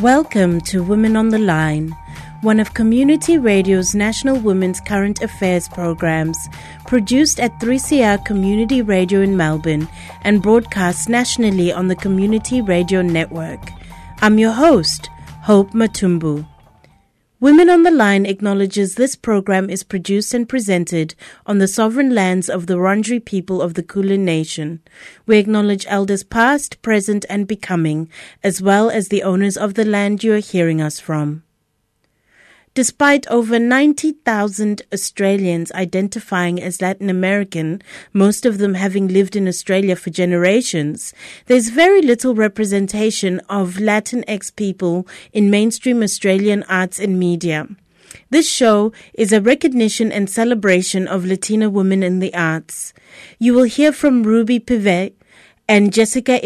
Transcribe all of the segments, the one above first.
Welcome to Women on the Line, one of Community Radio's National Women's Current Affairs programs, produced at 3CR Community Radio in Melbourne and broadcast nationally on the Community Radio Network. I'm your host, Hope Matumbu. Women on the Line acknowledges this program is produced and presented on the sovereign lands of the Wurundjeri people of the Kulin Nation. We acknowledge elders past, present, and becoming, as well as the owners of the land you are hearing us from. Despite over 90,000 Australians identifying as Latin American, most of them having lived in Australia for generations, there's very little representation of Latinx people in mainstream Australian arts and media. This show is a recognition and celebration of Latina women in the arts. You will hear from Ruby Pivet and Jessica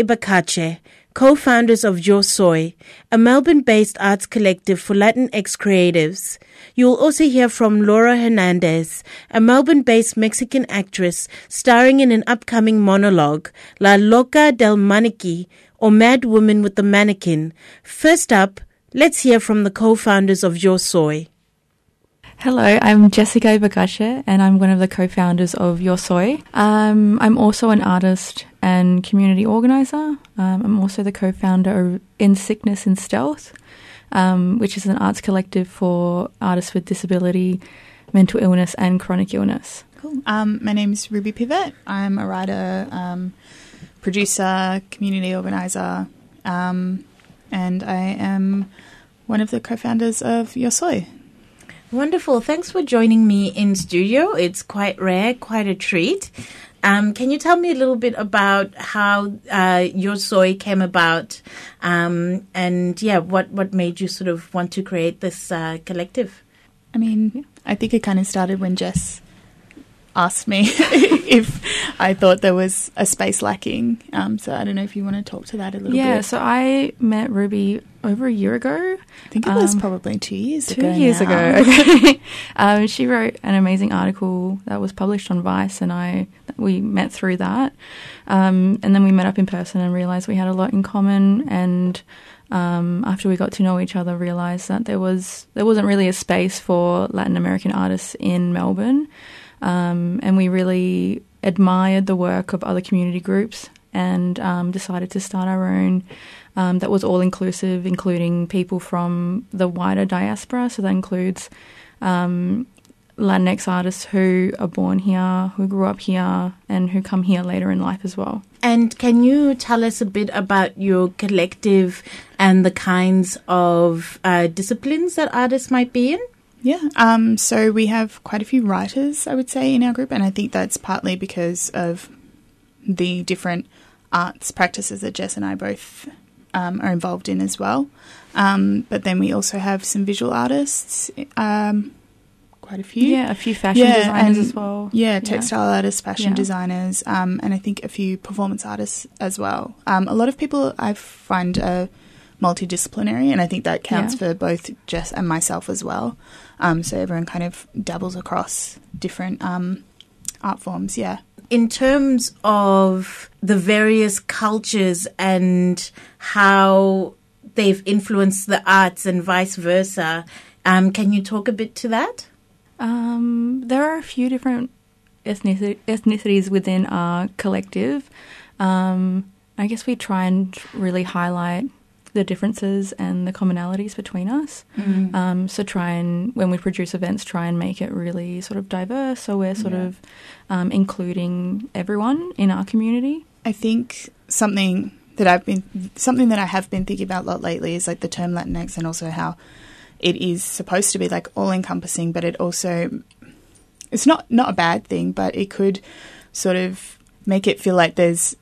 Ibacache, co-founders of Yo Soy, a Melbourne-based arts collective for Latinx creatives. You will also hear from Laura Hernandez, a Melbourne-based Mexican actress starring in an upcoming monologue, La Loca del Maniquí, or Mad Woman with the Mannequin. First up, let's hear from the co-founders of Yo Soy. Hello, I'm Jessica Ibacache, and I'm one of the co-founders of Yo Soy. Um, I'm also an artist and community organizer. Um, I'm also the co-founder of In Sickness and Stealth, um, which is an arts collective for artists with disability, mental illness, and chronic illness. Cool. Um, my name is Ruby Pivet. I'm a writer, um, producer, community organizer, um, and I am one of the co-founders of Yo Soy. Wonderful. Thanks for joining me in studio. It's quite rare, quite a treat. Um, can you tell me a little bit about how uh, Yo Soy came about, um, and yeah, what what made you sort of want to create this uh, collective? I mean, I think it kind of started when Jess asked me if I thought there was a space lacking. Um, so I don't know if you want to talk to that a little yeah, bit. Yeah, so I met Ruby over a year ago. I think it was um, probably two years two ago. Two years now. ago. Okay. um, she wrote an amazing article that was published on Vice, and I we met through that. Um, and then we met up in person and realized we had a lot in common. And um, after we got to know each other, realized that there was there wasn't really a space for Latin American artists in Melbourne. Um, and we really admired the work of other community groups and um, decided to start our own um, that was all inclusive, including people from the wider diaspora. So that includes um, Latinx artists who are born here, who grew up here, and who come here later in life as well. And can you tell us a bit about your collective and the kinds of uh, disciplines that artists might be in? Yeah, um, so we have quite a few writers, I would say, in our group, and I think that's partly because of the different arts practices that Jess and I both um, are involved in as well. Um, but then we also have some visual artists, um, quite a few. Yeah, a few fashion yeah, designers and, as well. Yeah, textile yeah. artists, fashion yeah. designers, um, and I think a few performance artists as well. Um, a lot of people I find are multidisciplinary, and I think that counts for both Jess and myself as well. Um, so everyone kind of dabbles across different art forms, yeah in terms of the various cultures and how they've influenced the arts and vice versa, um, can you talk a bit to that? Um, there are a few different ethnicities within our collective. Um, I guess we try and really highlight the differences and the commonalities between us. Mm. Um, so try and when we produce events, try and make it really sort of diverse. So we're sort yeah. of um, including everyone in our community. I think something that I've been something that I have been thinking about a lot lately is like the term Latinx and also how it is supposed to be like all encompassing, but it also it's not not a bad thing, but it could sort of make it feel like there's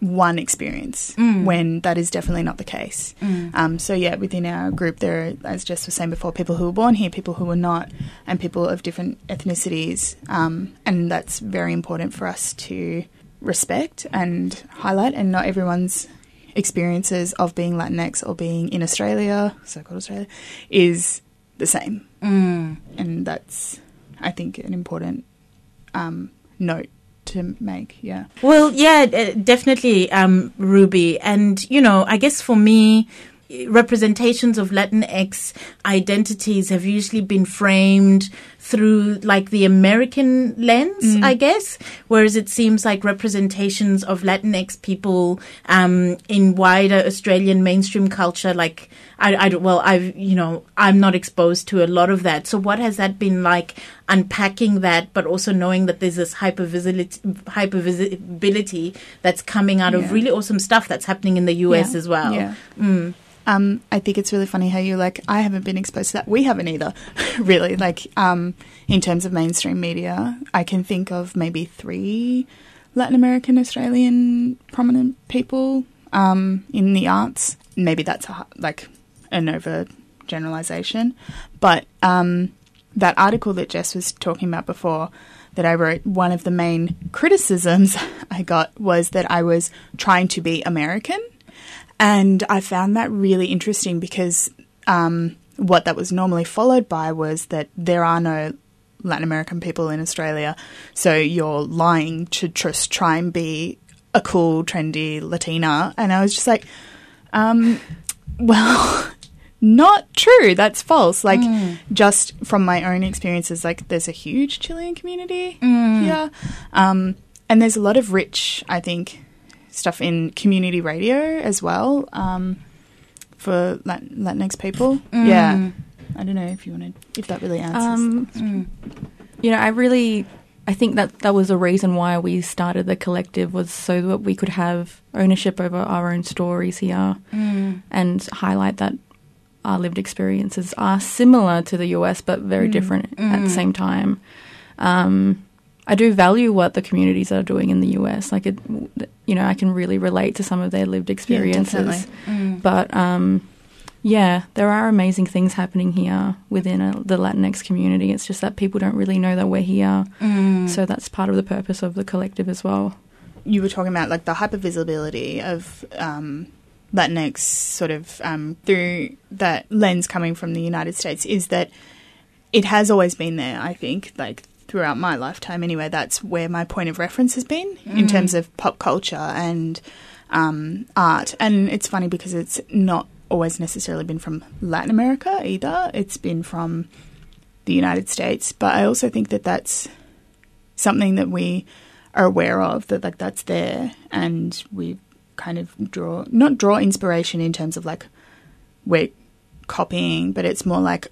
one experience mm. when that is definitely not the case. Mm. Um, so yeah, within our group, there are, as Jess was saying before, people who were born here, people who were not, and people of different ethnicities, um, and that's very important for us to respect and highlight. And not everyone's experiences of being Latinx or being in Australia, so-called Australia, is the same, mm. and that's I think an important um, note to make. Yeah. Well, yeah, definitely, um, Ruby. And, you know, I guess for me, representations of Latinx identities have usually been framed through like the American lens, mm. I guess, whereas it seems like representations of Latinx people um, in wider Australian mainstream culture, like I, I, well, I've you know I'm not exposed to a lot of that. So what has that been like unpacking that, but also knowing that there's this hypervisibility, hypervisibility that's coming out yeah. of really awesome stuff that's happening in the US yeah. as well. Yeah. Mm. Um, I think it's really funny how you like. I haven't been exposed to that. We haven't either, really. Like um, in terms of mainstream media, I can think of maybe three Latin American Australian prominent people um, in the arts. Maybe that's a, like an over generalization, but um, that article that Jess was talking about before that I wrote, one of the main criticisms I got was that I was trying to be American and I found that really interesting because um, what that was normally followed by was that there are no Latin American people in Australia, so you're lying to just try and be a cool, trendy Latina. And I was just like, um, well, not true. That's false. Like, mm. just from my own experiences, like, there's a huge Chilean community mm. here. Um, and there's a lot of rich, I think, stuff in community radio as well um, for Latinx people. Mm. Yeah, I don't know if you wanted if that really answers. Um, mm. You know, I really I think that that was the reason why we started the collective was so that we could have ownership over our own stories here mm. and highlight that our lived experiences are similar to the US but very mm. different at the mm. same time. Um, I do value what the communities are doing in the US. Like it, you know, I can really relate to some of their lived experiences. Yeah, mm. But um, yeah, there are amazing things happening here within a, the Latinx community. It's just that people don't really know that we're here. Mm. So that's part of the purpose of the collective as well. You were talking about like the hypervisibility of um, Latinx sort of um, through that lens coming from the United States is that it has always been there, I think, like throughout my lifetime anyway, that's where my point of reference has been mm. in terms of pop culture and um, art. And it's funny because it's not always necessarily been from Latin America either, it's been from the United States. But I also think that that's something that we are aware of, that like that's there and we kind of draw, not draw inspiration in terms of like we're copying, but it's more like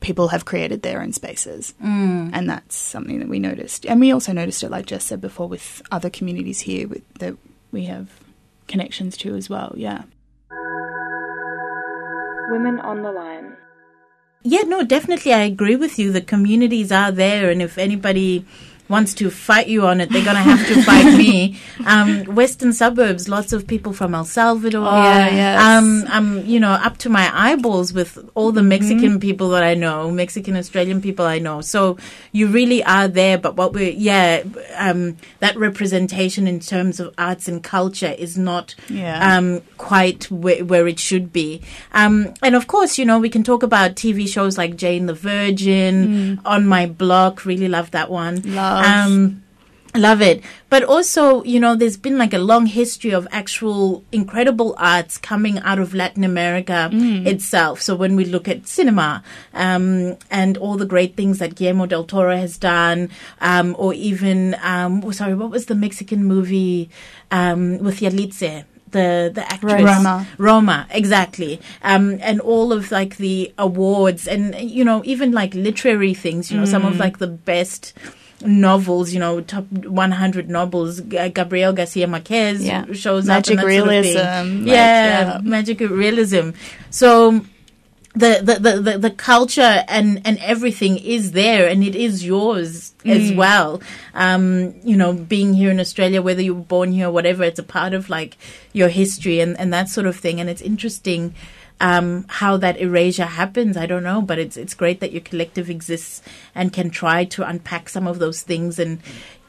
people have created their own spaces. Mm. And that's something that we noticed. And we also noticed it, like Jess said before, with other communities here with, that we have connections to as well. Yeah. Women on the line. Yeah, no, definitely. I agree with you. The communities are there. And if anybody wants to fight you on it, they're going to have to fight me. Um, Western suburbs, lots of people from El Salvador. Oh, yes. Um, I'm, you know, up to my eyeballs with all the Mexican mm-hmm. people that I know, Mexican Australian people I know. So you really are there. But what we, yeah, um, that representation in terms of arts and culture is not yeah. um, quite where, where, it should be. Um, and of course, you know, we can talk about TV shows like Jane the Virgin, mm. On My Block. Really love that one. Love. Um, love it. But also, you know, there's been like a long history of actual incredible arts coming out of Latin America mm. itself. So when we look at cinema um, and all the great things that Guillermo del Toro has done, um, or even, um, oh, sorry, what was the Mexican movie um, with Yalitza? the the actress Roma. Roma, exactly. Um, and all of like the awards and you know even like literary things. You know, mm. some of mm. like the best novels, you know, top 100 novels, Gabriel Garcia Marquez yeah. shows magic up. realism. Sort of like, yeah, yeah, magic realism. So the, the, the, the, culture and, and everything is there and it is yours mm. as well. Um, you know, being here in Australia, whether you were born here or whatever, it's a part of like your history and, and that sort of thing. And it's interesting um, how that erasure happens, I don't know, but it's it's great that your collective exists and can try to unpack some of those things and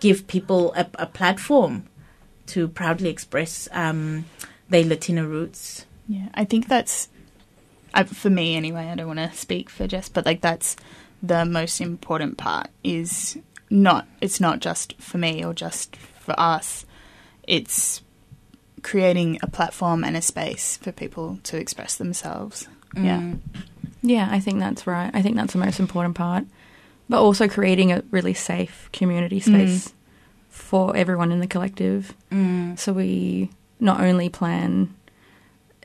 give people a, a platform to proudly express um, their Latina roots. Yeah, I think that's uh, for me anyway. I don't want to speak for Jess, but like that's the most important part is not it's not just for me or just for us. It's creating a platform and a space for people to express themselves. Yeah. Mm. Yeah, I think that's right. I think that's the most important part. But also creating a really safe community space for everyone in the collective. Mm. So we not only plan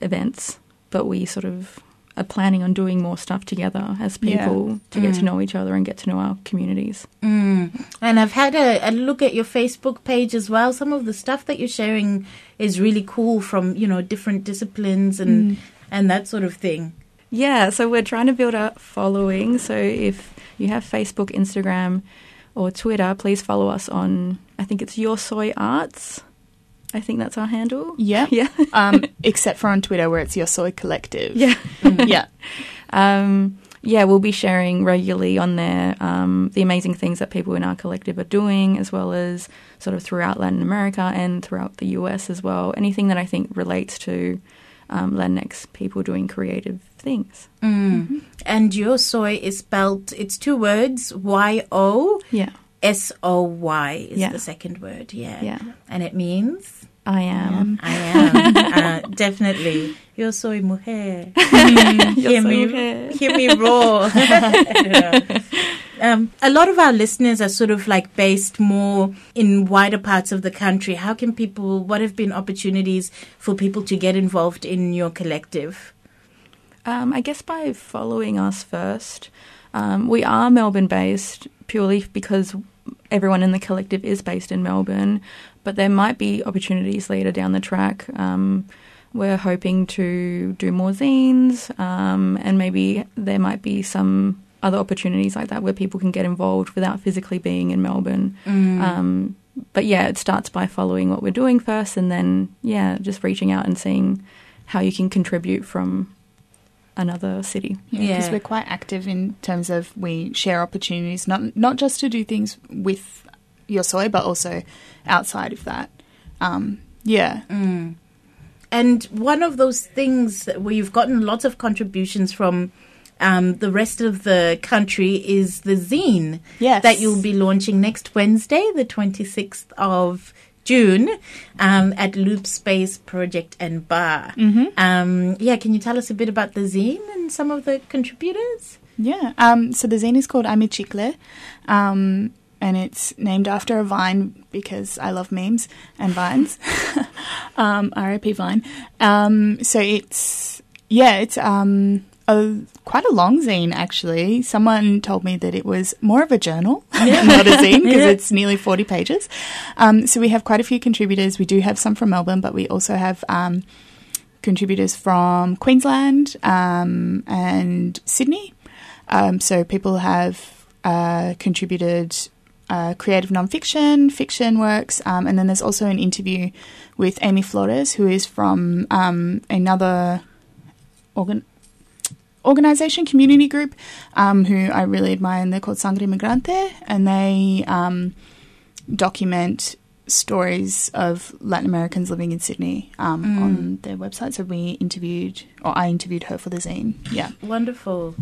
events, but we sort of are planning on doing more stuff together as Yeah. people to get to Mm. know each other and get to know our communities. Mm. And I've had a, a look at your Facebook page as well. Some of the stuff that you're sharing is really cool from, you know, different disciplines and, and that sort of thing. Yeah, so we're trying to build a following. So if you have Facebook, Instagram, or Twitter, please follow us on, I think it's Yo Soy Arts. I think that's our handle. Yeah. Yeah. um, except for on Twitter where it's Yo Soy collective. Yeah. yeah. Um, yeah, we'll be sharing regularly on there um, the amazing things that people in our collective are doing, as well as sort of throughout Latin America and throughout the US as well. Anything that I think relates to um, Latinx people doing creative things. Mm. And Yo Soy is spelled, it's two words, Y O Yeah, S O Y is Yeah. the second word. Yeah. yeah, And it means I am. I am. uh, definitely. Yo soy mujer. Yo hear, soy me, mujer. hear me roar. um, a lot of our listeners are sort of like based more in wider parts of the country. How can people, what have been opportunities for people to get involved in your collective? Um, I guess by following us first. Um, we are Melbourne based purely because everyone in the collective is based in Melbourne, but there might be opportunities later down the track. Um, we're hoping to do more zines, um, and maybe there might be some other opportunities like that where people can get involved without physically being in Melbourne. Um, but yeah, it starts by following what we're doing first, and then yeah, just reaching out and seeing how you can contribute from another city. Yeah, because Yeah. we're quite active in terms of we share opportunities, not not just to do things with Yo Soy, but also outside of that. Um, yeah, Mm. And one of those things that where you've gotten lots of contributions from um, the rest of the country is the zine yes, that you'll be launching next Wednesday, the 26th of June, um, at Loop Space Project and Bar. hmm Um, yeah, can you tell us a bit about the zine and some of the contributors? Yeah. Um, so the zine is called Ami Chicle, um, and it's named after a vine because I love memes and vines. um, R.I.P. Vine. Um, so it's yeah, it's um, a quite a long zine actually. Someone told me that it was more of a journal, not a zine, because Yeah. it's nearly forty pages. Um, so we have quite a few contributors. We do have some from Melbourne, but we also have. Um, contributors from Queensland um, and Sydney. Um, so people have uh, contributed uh, creative nonfiction, fiction works, um, and then there's also an interview with Amy Flores, who is from um, another organ- organization, community group, um, who I really admire, and they're called Sangre Migrante, and they um, document stories of Latin Americans living in Sydney um, Mm. on their website. So we interviewed, or I interviewed her for the zine. Yeah. Wonderful.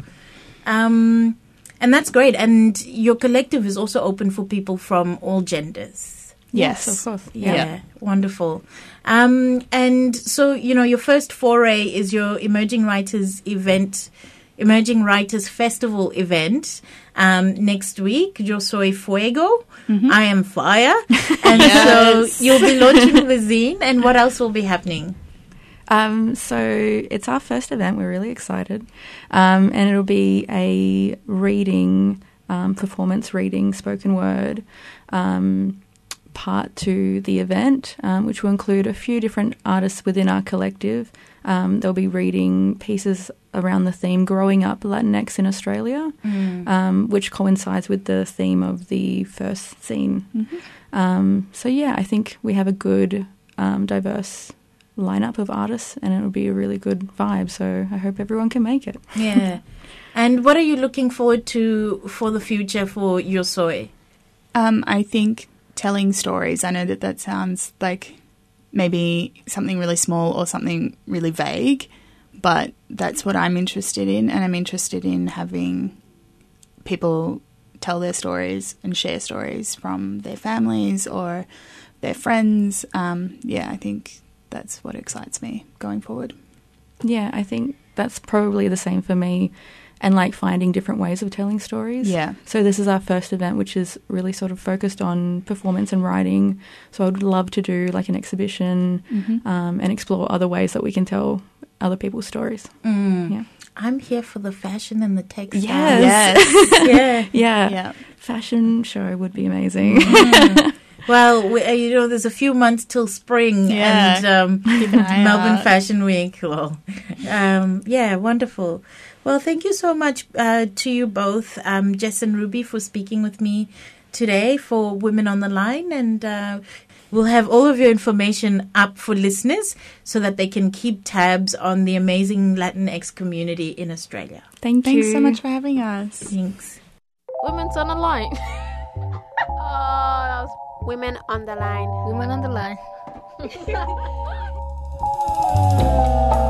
Um, and that's great. And your collective is also open for people from all genders. Yes. of course. Yeah, Yeah. wonderful. Um, and so, you know, your first foray is your Emerging Writers event, Emerging Writers Festival event um, next week. Yo soy fuego. I am fire. And Yes. so you'll be launching the zine. And what else will be happening? Um, so it's our first event. We're really excited, um, and it'll be a reading, um, performance reading, spoken word um, part to the event, um, which will include a few different artists within our collective. Um, they'll be reading pieces around the theme "Growing Up Latinx in Australia," um, which coincides with the theme of the first scene. Mm-hmm. Um, so yeah, I think we have a good, um, diverse lineup of artists, and it'll be a really good vibe. So I hope everyone can make it. Yeah. and what are you looking forward to for the future for Yo Soy? Um, I think telling stories. I know that that sounds like maybe something really small or something really vague, but that's what I'm interested in, and I'm interested in having people tell their stories and share stories from their families or their friends. Um, yeah, I think that's what excites me going forward. Yeah, I think that's probably the same for me and like finding different ways of telling stories. Yeah. So this is our first event which is really sort of focused on performance and writing. So I would love to do like an exhibition Mm-hmm. um, and explore other ways that we can tell other people's stories. Mm. Yeah. I'm here for the fashion and the textiles. Yes. yeah. Yeah. Yeah. Fashion show would be amazing. Well, we, uh, you know, there's a few months till spring Yeah. and um, Keep an eye Melbourne out. Fashion Week. Well, um, yeah, wonderful. Well, thank you so much uh, to you both, um, Jess and Ruby, for speaking with me today for Women on the Line. And uh, we'll have all of your information up for listeners so that they can keep tabs on the amazing Latinx community in Australia. Thank you. Thanks so much for having us. Thanks. Women's on the line. oh, that was Women on the line. women on the line.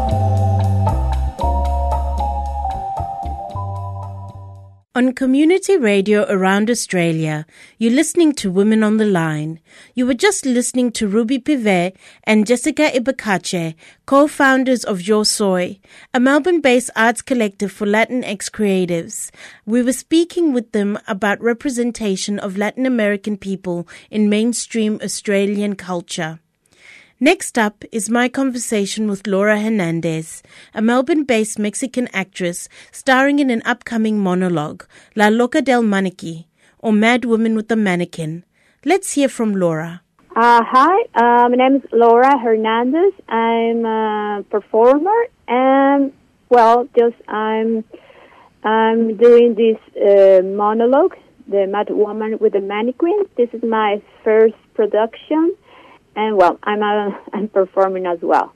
On community radio around Australia, you're listening to Women on the Line. You were just listening to Ruby Pivet and Jessica Ibacache, co-founders of Yo Soy, a Melbourne-based arts collective for Latinx creatives. We were speaking with them about representation of Latin American people in mainstream Australian culture. Next up is my conversation with Laura Hernandez, a Melbourne based Mexican actress starring in an upcoming monologue, La Loca del Maniquí, or Mad Woman with the Mannequin. Let's hear from Laura. Uh, hi, uh, my name is Laura Hernandez. I'm a performer, and well, just I'm I'm doing this uh, monologue, the Mad Woman with the Mannequin. This is my first production, and well, I'm a, I'm performing as well.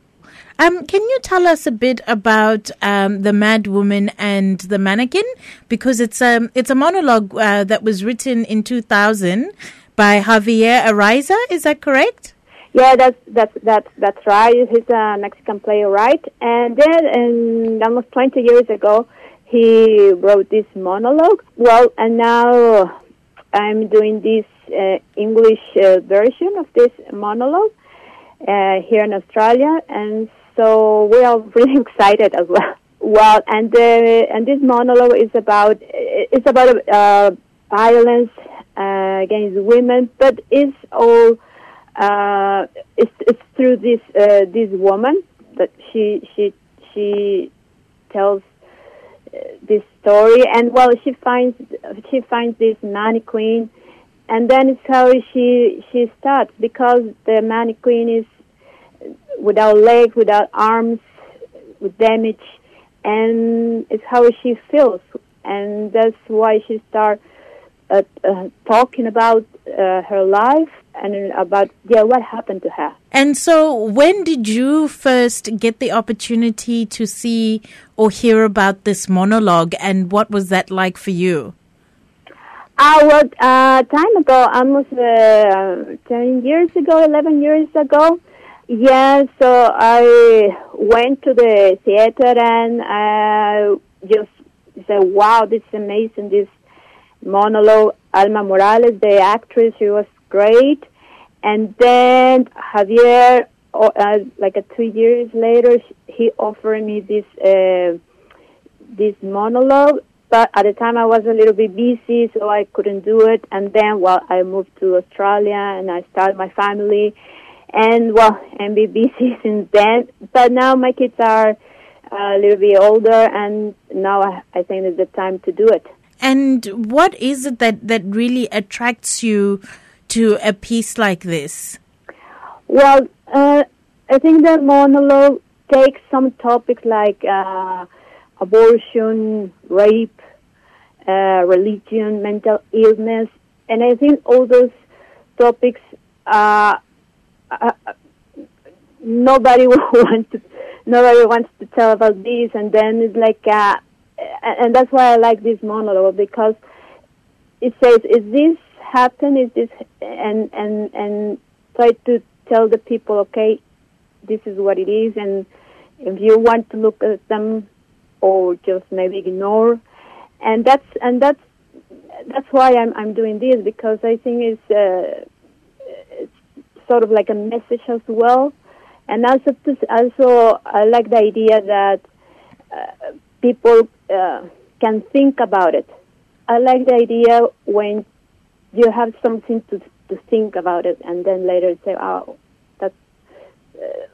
Um, can you tell us a bit about um, the Mad Woman and the Mannequin? Because it's um it's a monologue uh, that was written in 2000 by Javier Ariza. Is that correct? Yeah, that's that's that's that's right. He's a Mexican playwright, and then and almost 20 years ago, he wrote this monologue. Well, and now I'm doing this uh, English uh, version of this monologue uh, here in Australia, and so we are really excited as well. Well, and uh, and this monologue is about it's about uh, violence uh, against women, but it's all it's, it's through this this woman that she she she tells this story, and well, she finds she finds this mannequin, and then it's how she she starts because the mannequin is without legs, without arms, with damage, and it's how she feels, and that's why she starts uh, uh, talking about uh, her life and about yeah what happened to her. And so, when did you first get the opportunity to see or hear about this monologue, and what was that like for you? Ah, well, uh, time ago, almost uh, 10 years ago, 11 years ago. Yeah, so I went to the theater and I just said, wow, this is amazing, this monologue. Alma Morales, the actress, she was great. And then Javier, uh, like uh, two years later, he offered me this uh, this monologue. But at the time, I was a little bit busy, so I couldn't do it. And then, well, I moved to Australia and I started my family, and well, and be busy since then. But now my kids are a little bit older, and now I, I think it's the time to do it. And what is it that, that really attracts you to a piece like this? Well, uh, I think the monologue takes some topics like uh, abortion, rape, uh, religion, mental illness, and I think all those topics uh, uh, nobody wants to nobody wants to tell about this, and then it's like, uh, and that's why I like this monologue because it says, "Is this happen? Is this?" and and and try to tell the people, okay, this is what it is, and if you want to look at them or just maybe ignore, and that's and that's that's why I'm I'm doing this because I think it's, uh, it's sort of like a message as well, and also to, also I like the idea that uh, people uh, can think about it. I like the idea when you have something to to think about it, and then later say, "Oh, that's." Uh,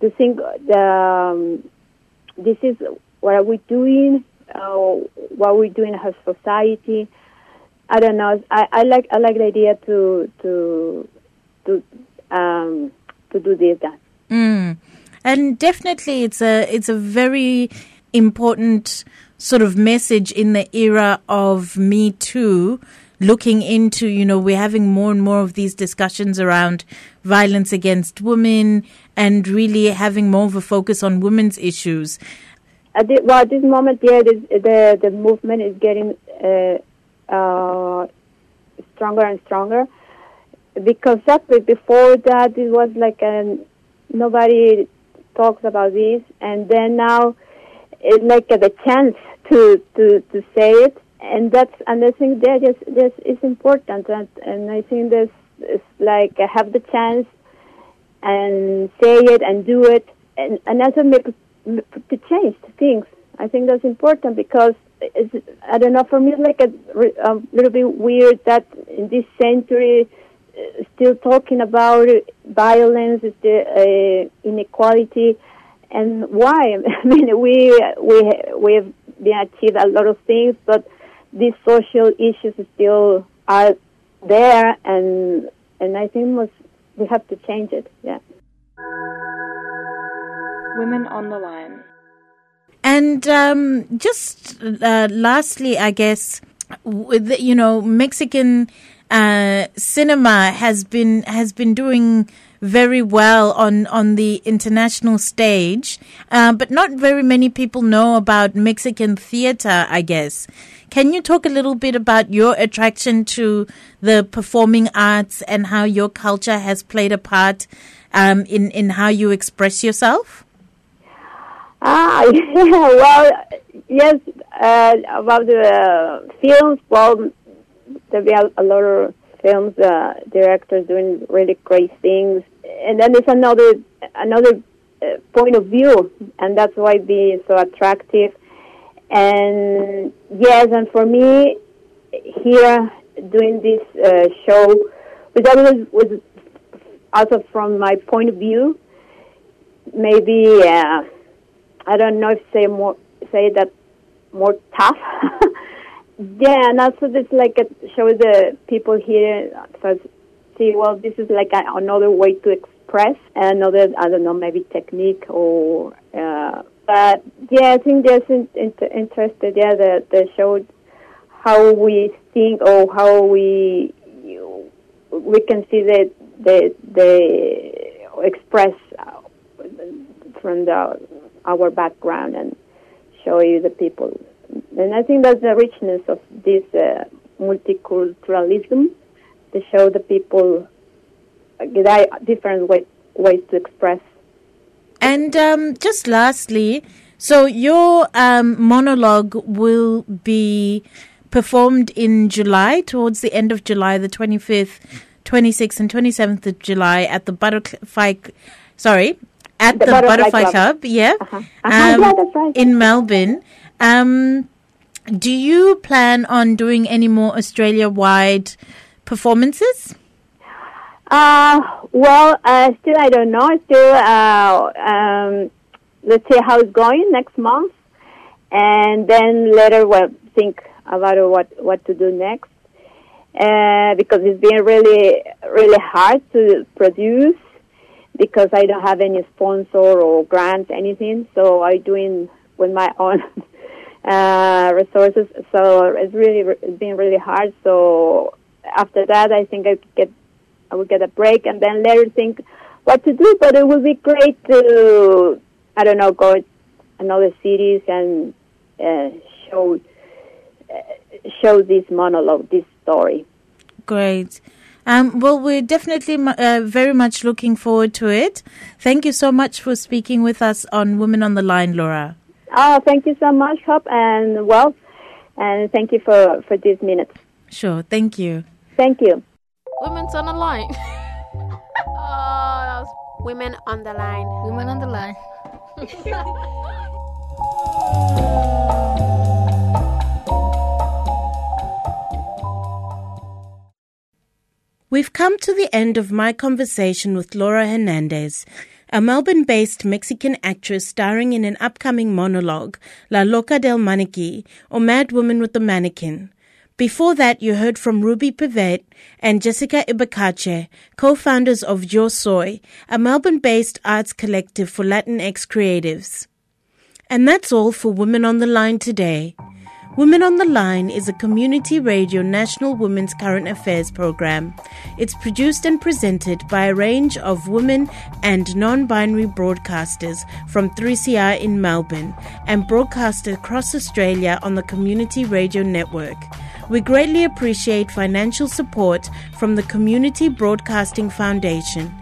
to think the um, this is what are we doing uh, what we're doing as society i don't know I, I like i like the idea to to to um to do this that Mm. And definitely, it's a it's a very important sort of message in the era of Me Too. Looking into, you know, we're having more and more of these discussions around violence against women and really having more of a focus on women's issues. at the, well at this moment yeah the the movement is getting uh, uh, stronger and stronger because that before that it was like an nobody talks about this and then now like uh, the chance to to to say it and that's and I think that is this is important and and I think this is like uh, have the chance and say it and do it and and also make to change things. I think that's important because I don't know. For me, it's like a, a little bit weird that in this century, uh, still talking about violence, the uh, inequality, and why? I mean, we we we have been achieved a lot of things, but these social issues still are there, and and I think must we have to change it. Yeah. Women on the line. And um, just uh, lastly, I guess, with, you know, Mexican uh, cinema has been has been doing very well on on the international stage, uh, but not very many people know about Mexican theater. I guess. Can you talk a little bit about your attraction to the performing arts and how your culture has played a part um, in in how you express yourself? Ah, yeah, well, yes, uh, about the uh, films, well, there'll be a, a lot of films, uh, directors doing really great things. And then there's another, another uh, point of view, and that's why it be so attractive. And yes, and for me, here doing this uh, show, which I was, was also from my point of view, maybe, uh, I don't know if say more say that more tough. yeah, and also this like it shows the people here so see well this is like a, another way to express another I don't know maybe technique or uh, but yeah I think there's in, in, interested yeah the the show how we think or how we you, we can see the the the express uh, from the our background and show you the people. And I think that's the richness of this uh, multiculturalism to show the people uh, different way, ways to express. And um, just lastly, so your um, monologue will be performed in July, towards the end of July, the 25th, 26th, and 27th of July at the Butterfly, sorry, at The the, Butterfly Butterfly, Club. Club, yeah, Uh-huh. um, Uh-huh, yeah, right. in Melbourne. Um, do you plan on doing any more Australia-wide performances? Uh, well, uh, still I don't know. Still, uh, um, let's see how it's going next month, and then later we'll think about what what to do next. Uh, because it's been really really hard to produce because I don't have any sponsor or grant anything. So I'm doing with my own uh, resources. So it's really it's been really hard. So after that, I think I get I will get a break and then later think what to do. But it would be great to I don't know go another cities and uh, show uh, show this monologue, this story. Great. Um, well, we're definitely uh, very much looking forward to it. Thank you so much for speaking with us on Women on the Line, Laura. Oh, thank you so much, Hop. And well, And thank you for, for these minutes. Sure. Thank you. Thank you. Women's on the line. oh, that was Women on the line. women on the line. We've come to the end of my conversation with Laura Hernandez, a Melbourne based Mexican actress starring in an upcoming monologue, La Loca del Maniquí, or Mad Woman with the Mannequin. Before that, you heard from Ruby Pivet and Jessica Ibacache, co-founders of Yo Soy, a Melbourne-based arts collective for Latinx creatives. And that's all for Women on the Line today. Women on the Line is a community radio national women's current affairs program. It's produced and presented by a range of women and non binary broadcasters from 3CR in Melbourne and broadcast across Australia on the Community Radio Network. We greatly appreciate financial support from the Community Broadcasting Foundation.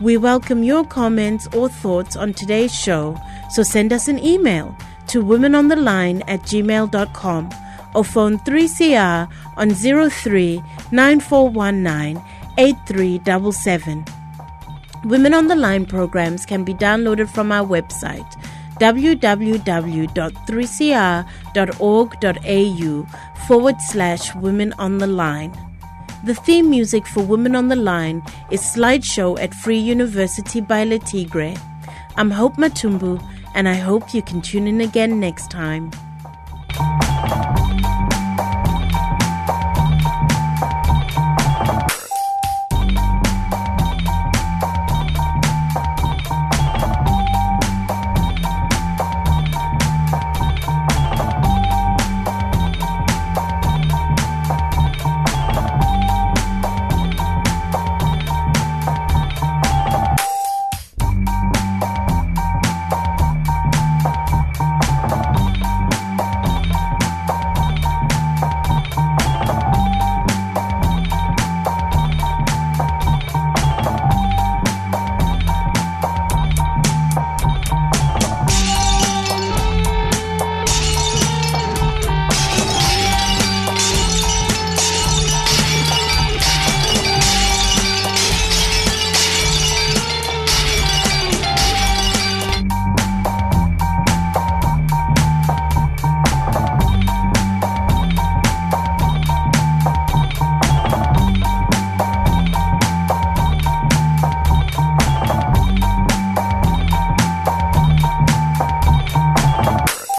We welcome your comments or thoughts on today's show, so send us an email to womenontheline at gmail.com or phone 3CR on 03 9419 8377. Women on the Line programs can be downloaded from our website www.3cr.org.au forward slash Women on the Line. The theme music for Women on the Line is Slideshow at Free University by Le Tigre. I'm Hope Matumbu, and I hope you can tune in again next time.